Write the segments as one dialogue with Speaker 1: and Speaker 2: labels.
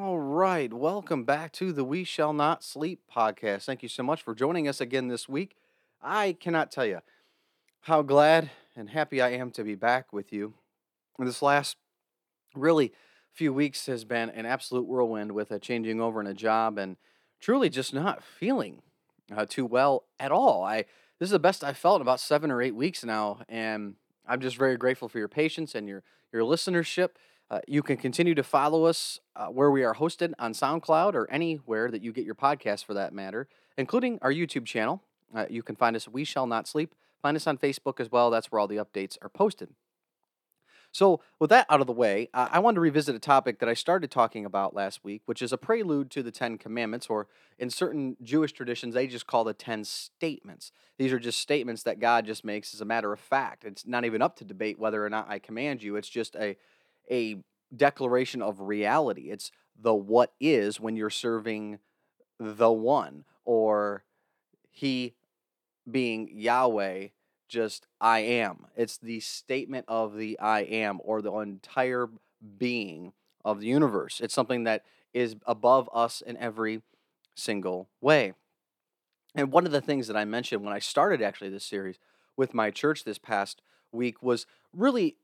Speaker 1: All right. Welcome back to the We Shall Not Sleep podcast. Thank you so much for joining us again this week. I cannot tell you how glad and happy I am to be back with you. This last really few weeks has been an absolute whirlwind with a changing over in a job and truly just not feeling uh, too well at all. I this is the best I've felt in about seven or eight weeks now, and I'm just very grateful for your patience and your your listenership. Uh, you can continue to follow us uh, where we are hosted on SoundCloud or anywhere that you get your podcast for that matter, including our YouTube channel. Uh, you can find us We Shall Not Sleep. Find us on Facebook as well. That's where all the updates are posted. So, with that out of the way, uh, I wanted to revisit a topic that I started talking about last week, which is a prelude to the Ten Commandments, or in certain Jewish traditions, they just call the Ten Statements. These are just statements that God just makes as a matter of fact. It's not even up to debate whether or not I command you. It's just a a declaration of reality. It's the what is when you're serving the one or he being Yahweh just I am. It's the statement of the I am or the entire being of the universe. It's something that is above us in every single way. And one of the things that I mentioned when I started actually this series with my church this past week was really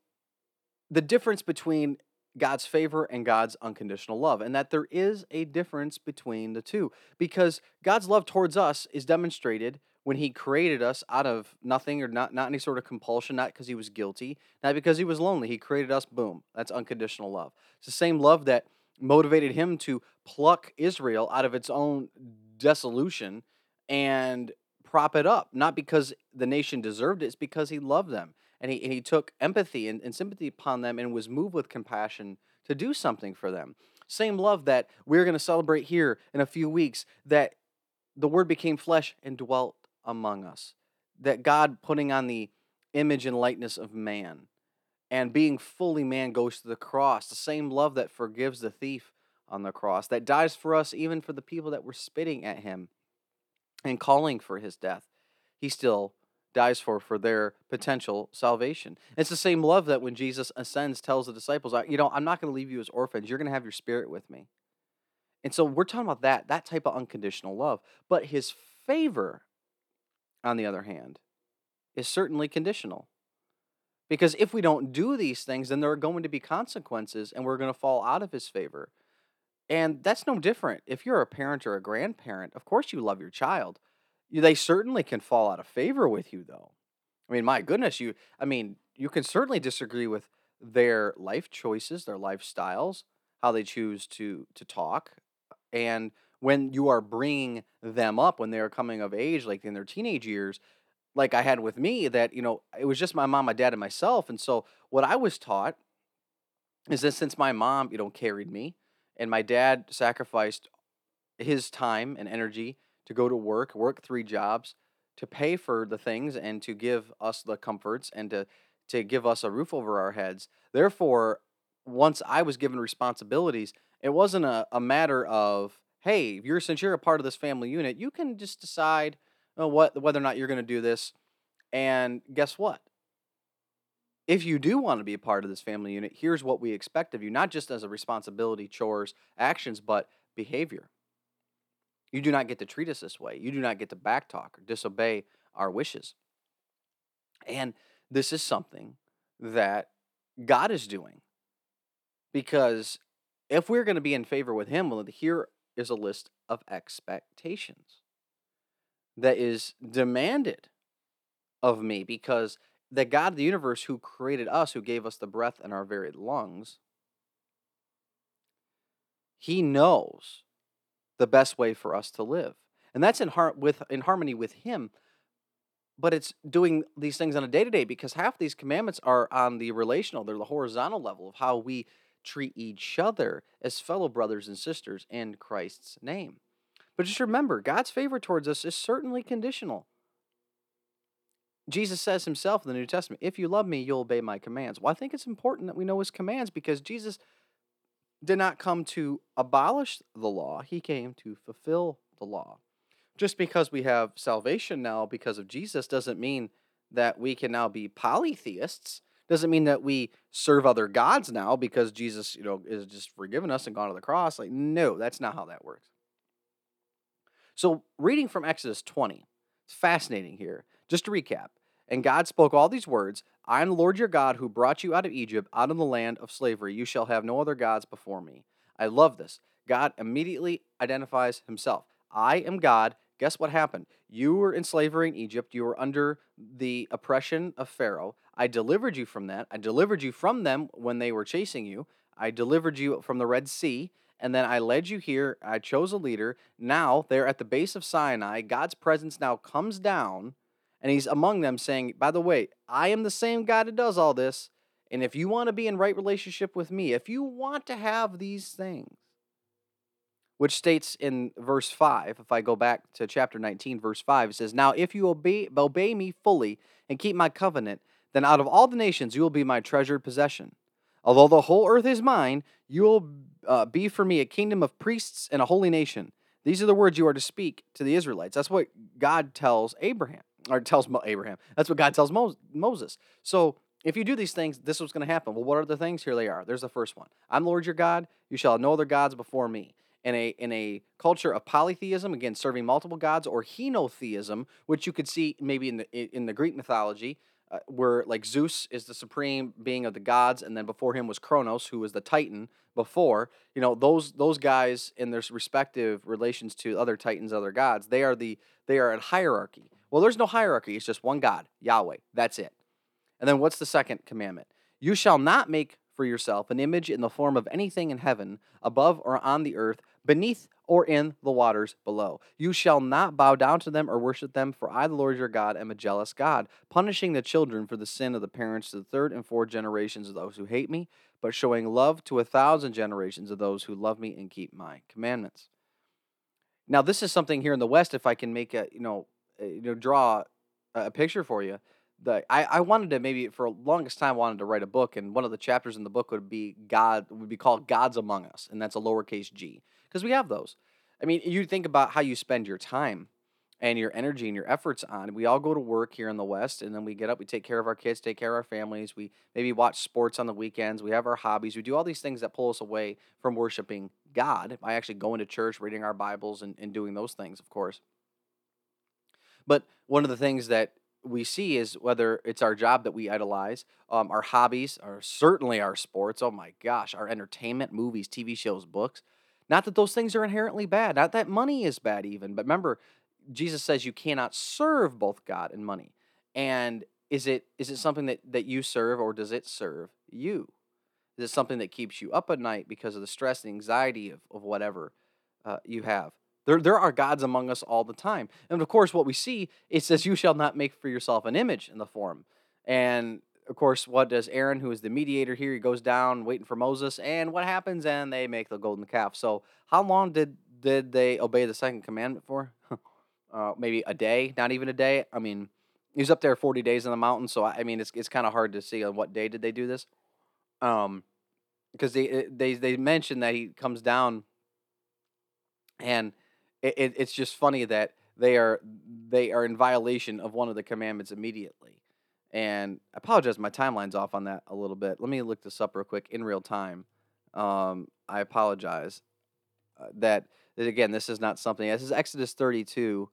Speaker 1: the difference between God's favor and God's unconditional love, and that there is a difference between the two because God's love towards us is demonstrated when He created us out of nothing or not, not any sort of compulsion, not because He was guilty, not because He was lonely. He created us, boom. That's unconditional love. It's the same love that motivated Him to pluck Israel out of its own dissolution and prop it up, not because the nation deserved it, it's because He loved them and he, and he took empathy and, and sympathy upon them and was moved with compassion to do something for them. Same love that we're going to celebrate here in a few weeks, that the Word became flesh and dwelt among us. That God putting on the image and likeness of man and being fully man goes to the cross. The same love that forgives the thief on the cross, that dies for us, even for the people that were spitting at him and calling for his death. He still dies for for their potential salvation. It's the same love that when Jesus ascends tells the disciples, you know, I'm not going to leave you as orphans. You're going to have your spirit with me. And so we're talking about that that type of unconditional love. But his favor on the other hand is certainly conditional. Because if we don't do these things, then there are going to be consequences and we're going to fall out of his favor. And that's no different. If you're a parent or a grandparent, of course you love your child. They certainly can fall out of favor with you, though. I mean, my goodness, you. I mean, you can certainly disagree with their life choices, their lifestyles, how they choose to to talk, and when you are bringing them up when they are coming of age, like in their teenage years, like I had with me, that you know, it was just my mom, my dad, and myself, and so what I was taught is that since my mom, you know, carried me, and my dad sacrificed his time and energy to go to work, work three jobs, to pay for the things and to give us the comforts and to to give us a roof over our heads. Therefore, once I was given responsibilities, it wasn't a, a matter of, hey, you're since you're a part of this family unit, you can just decide uh, what whether or not you're going to do this. And guess what? If you do want to be a part of this family unit, here's what we expect of you, not just as a responsibility, chores, actions, but behavior. You do not get to treat us this way. You do not get to backtalk or disobey our wishes. And this is something that God is doing. Because if we're going to be in favor with Him, well, here is a list of expectations that is demanded of me because the God of the universe who created us, who gave us the breath in our very lungs, He knows the best way for us to live. And that's in har- with in harmony with him. But it's doing these things on a day to day because half these commandments are on the relational, they're the horizontal level of how we treat each other as fellow brothers and sisters in Christ's name. But just remember, God's favor towards us is certainly conditional. Jesus says himself in the New Testament, if you love me, you'll obey my commands. Well, I think it's important that we know his commands because Jesus did not come to abolish the law, he came to fulfill the law. Just because we have salvation now because of Jesus doesn't mean that we can now be polytheists, Doesn't mean that we serve other gods now because Jesus, you know, is just forgiven us and gone to the cross. Like, no, that's not how that works. So, reading from Exodus 20, it's fascinating here. Just to recap, and God spoke all these words I am the Lord your God who brought you out of Egypt, out of the land of slavery. You shall have no other gods before me. I love this. God immediately identifies himself. I am God. Guess what happened? You were in slavery in Egypt. You were under the oppression of Pharaoh. I delivered you from that. I delivered you from them when they were chasing you. I delivered you from the Red Sea. And then I led you here. I chose a leader. Now they're at the base of Sinai. God's presence now comes down and he's among them saying, By the way, I am the same God that does all this. And if you want to be in right relationship with me, if you want to have these things, which states in verse 5, if I go back to chapter 19, verse 5, it says, Now if you obey, obey me fully and keep my covenant, then out of all the nations you will be my treasured possession. Although the whole earth is mine, you will uh, be for me a kingdom of priests and a holy nation. These are the words you are to speak to the Israelites. That's what God tells Abraham, or tells Abraham. That's what God tells Moses. So if you do these things, this is what's going to happen. Well, what are the things? Here they are. There's the first one. I'm Lord your God. You shall have no other gods before me in a in a culture of polytheism, again serving multiple gods, or henotheism, which you could see maybe in the in the Greek mythology, uh, where like Zeus is the supreme being of the gods, and then before him was Kronos, who was the Titan. Before you know those those guys in their respective relations to other titans, other gods, they are the they are in hierarchy. Well, there's no hierarchy; it's just one God, Yahweh. That's it. And then what's the second commandment? You shall not make for yourself an image in the form of anything in heaven, above or on the earth, beneath or in the waters below. You shall not bow down to them or worship them, for I, the Lord your God, am a jealous God, punishing the children for the sin of the parents to the third and fourth generations of those who hate me, but showing love to a thousand generations of those who love me and keep my commandments. Now, this is something here in the West, if I can make a, you know, Uh, you know, draw a picture for you the I, I wanted to maybe for longest time wanted to write a book and one of the chapters in the book would be God would be called Gods Among Us and that's a lowercase g because we have those. I mean, you think about how you spend your time and your energy and your efforts on. We all go to work here in the West and then we get up, we take care of our kids, take care of our families, we maybe watch sports on the weekends, we have our hobbies, we do all these things that pull us away from worshiping God by actually going to church, reading our Bibles and, and doing those things, of course. But one of the things that we see is whether it's our job that we idolize, um, our hobbies, or certainly our sports. Oh my gosh, our entertainment, movies, TV shows, books. Not that those things are inherently bad. Not that money is bad, even. But remember, Jesus says you cannot serve both God and money. And is it is it something that that you serve, or does it serve you? Is it something that keeps you up at night because of the stress and anxiety of, of whatever uh, you have? There, there are gods among us all the time. And of course, what we see, it says, You shall not make for yourself an image in the form. And of course, what does Aaron, who is the mediator here, he goes down waiting for Moses, and what happens? And they make the golden calf. So, how long did did they obey the second commandment for? uh, maybe a day, not even a day. I mean, he was up there 40 days in the mountain, so I mean, it's it's kind of hard to see on what day did they do this. Um, because they they they mentioned that he comes down, and it, it, it's just funny that they are they are in violation of one of the commandments immediately. And I apologize, my timeline's off on that a little bit. Let me look this up real quick in real time. Um, I apologize uh, that, that again, this is not something. This is Exodus 32,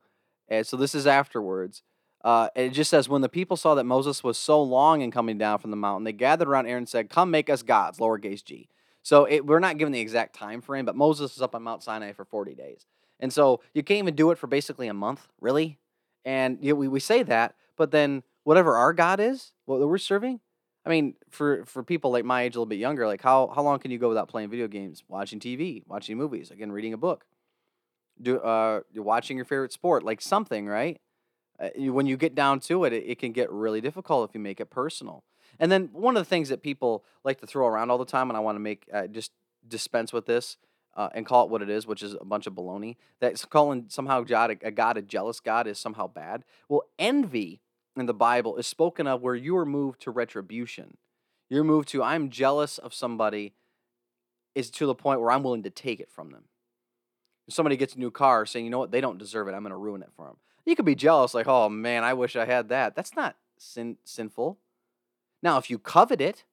Speaker 1: and so this is afterwards. Uh, it just says, when the people saw that Moses was so long in coming down from the mountain, they gathered around Aaron and said, "Come, make us gods." Lowercase g. So it, we're not given the exact time frame, but Moses is up on Mount Sinai for 40 days. And so you can't even do it for basically a month, really. And you know, we, we say that, but then whatever our God is, what we're serving, I mean, for, for people like my age, a little bit younger, like how, how long can you go without playing video games, watching TV, watching movies, again, reading a book, do uh, you're watching your favorite sport, like something, right? Uh, when you get down to it, it, it can get really difficult if you make it personal. And then one of the things that people like to throw around all the time, and I want to make uh, just dispense with this, uh, and call it what it is, which is a bunch of baloney. That calling somehow God a, a God a jealous God is somehow bad. Well, envy in the Bible is spoken of where you are moved to retribution. You're moved to I'm jealous of somebody is to the point where I'm willing to take it from them. If somebody gets a new car saying, you know what, they don't deserve it, I'm going to ruin it for them. You could be jealous, like, oh man, I wish I had that. That's not sin- sinful. Now, if you covet it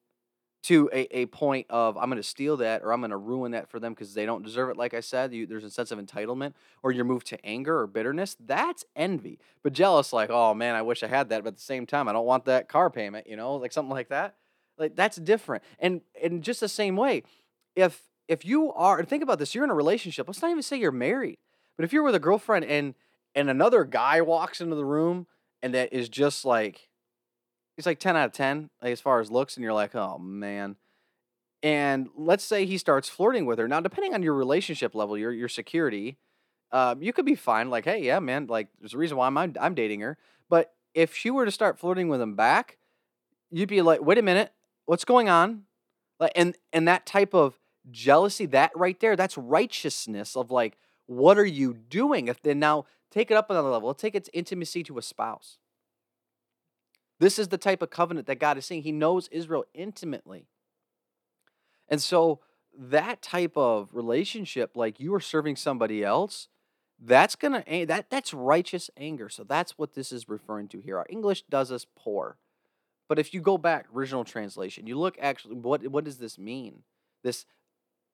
Speaker 1: to a, a point of I'm going to steal that or I'm going to ruin that for them because they don't deserve it, like I said, you, there's a sense of entitlement, or you're moved to anger or bitterness, that's envy. But jealous, like, oh man, I wish I had that, but at the same time, I don't want that car payment, you know, like something like that. Like that's different. And in just the same way, if if you are and think about this, you're in a relationship. Let's not even say you're married, but if you're with a girlfriend and and another guy walks into the room and that is just like he's like 10 out of 10 like as far as looks and you're like oh man. And let's say he starts flirting with her. Now depending on your relationship level your your security um, you could be fine like hey yeah man like there's a reason why I'm, I'm i'm dating her. But if she were to start flirting with him back you'd be like wait a minute what's going on? Like and and that type of jealousy that right there that's righteousness of like what are you doing? If then now take it up another level. Take its intimacy to a spouse this is the type of covenant that God is saying. He knows Israel intimately. And so that type of relationship, like you are serving somebody else, that's gonna that that's righteous anger. So that's what this is referring to here. Our English does us poor. But if you go back, original translation, you look actually what what does this mean? This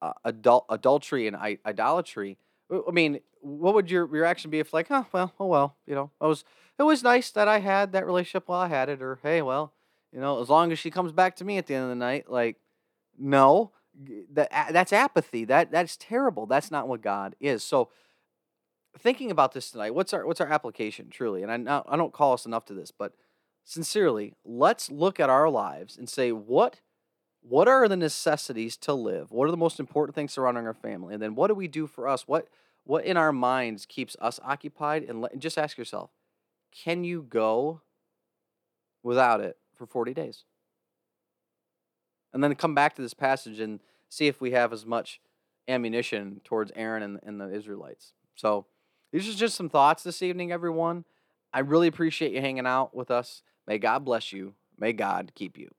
Speaker 1: uh, adult adultery and idolatry. I mean, what would your reaction be if like, oh well, oh well, you know, I was it was nice that I had that relationship while I had it, or hey, well, you know, as long as she comes back to me at the end of the night, like, no, that that's apathy. That that's terrible. That's not what God is. So, thinking about this tonight, what's our what's our application truly? And I I don't call us enough to this, but sincerely, let's look at our lives and say what what are the necessities to live? What are the most important things surrounding our family? And then what do we do for us? What what in our minds keeps us occupied? And, let, and just ask yourself, can you go without it for 40 days? And then come back to this passage and see if we have as much ammunition towards Aaron and, and the Israelites. So, these are just some thoughts this evening, everyone. I really appreciate you hanging out with us. May God bless you. May God keep you.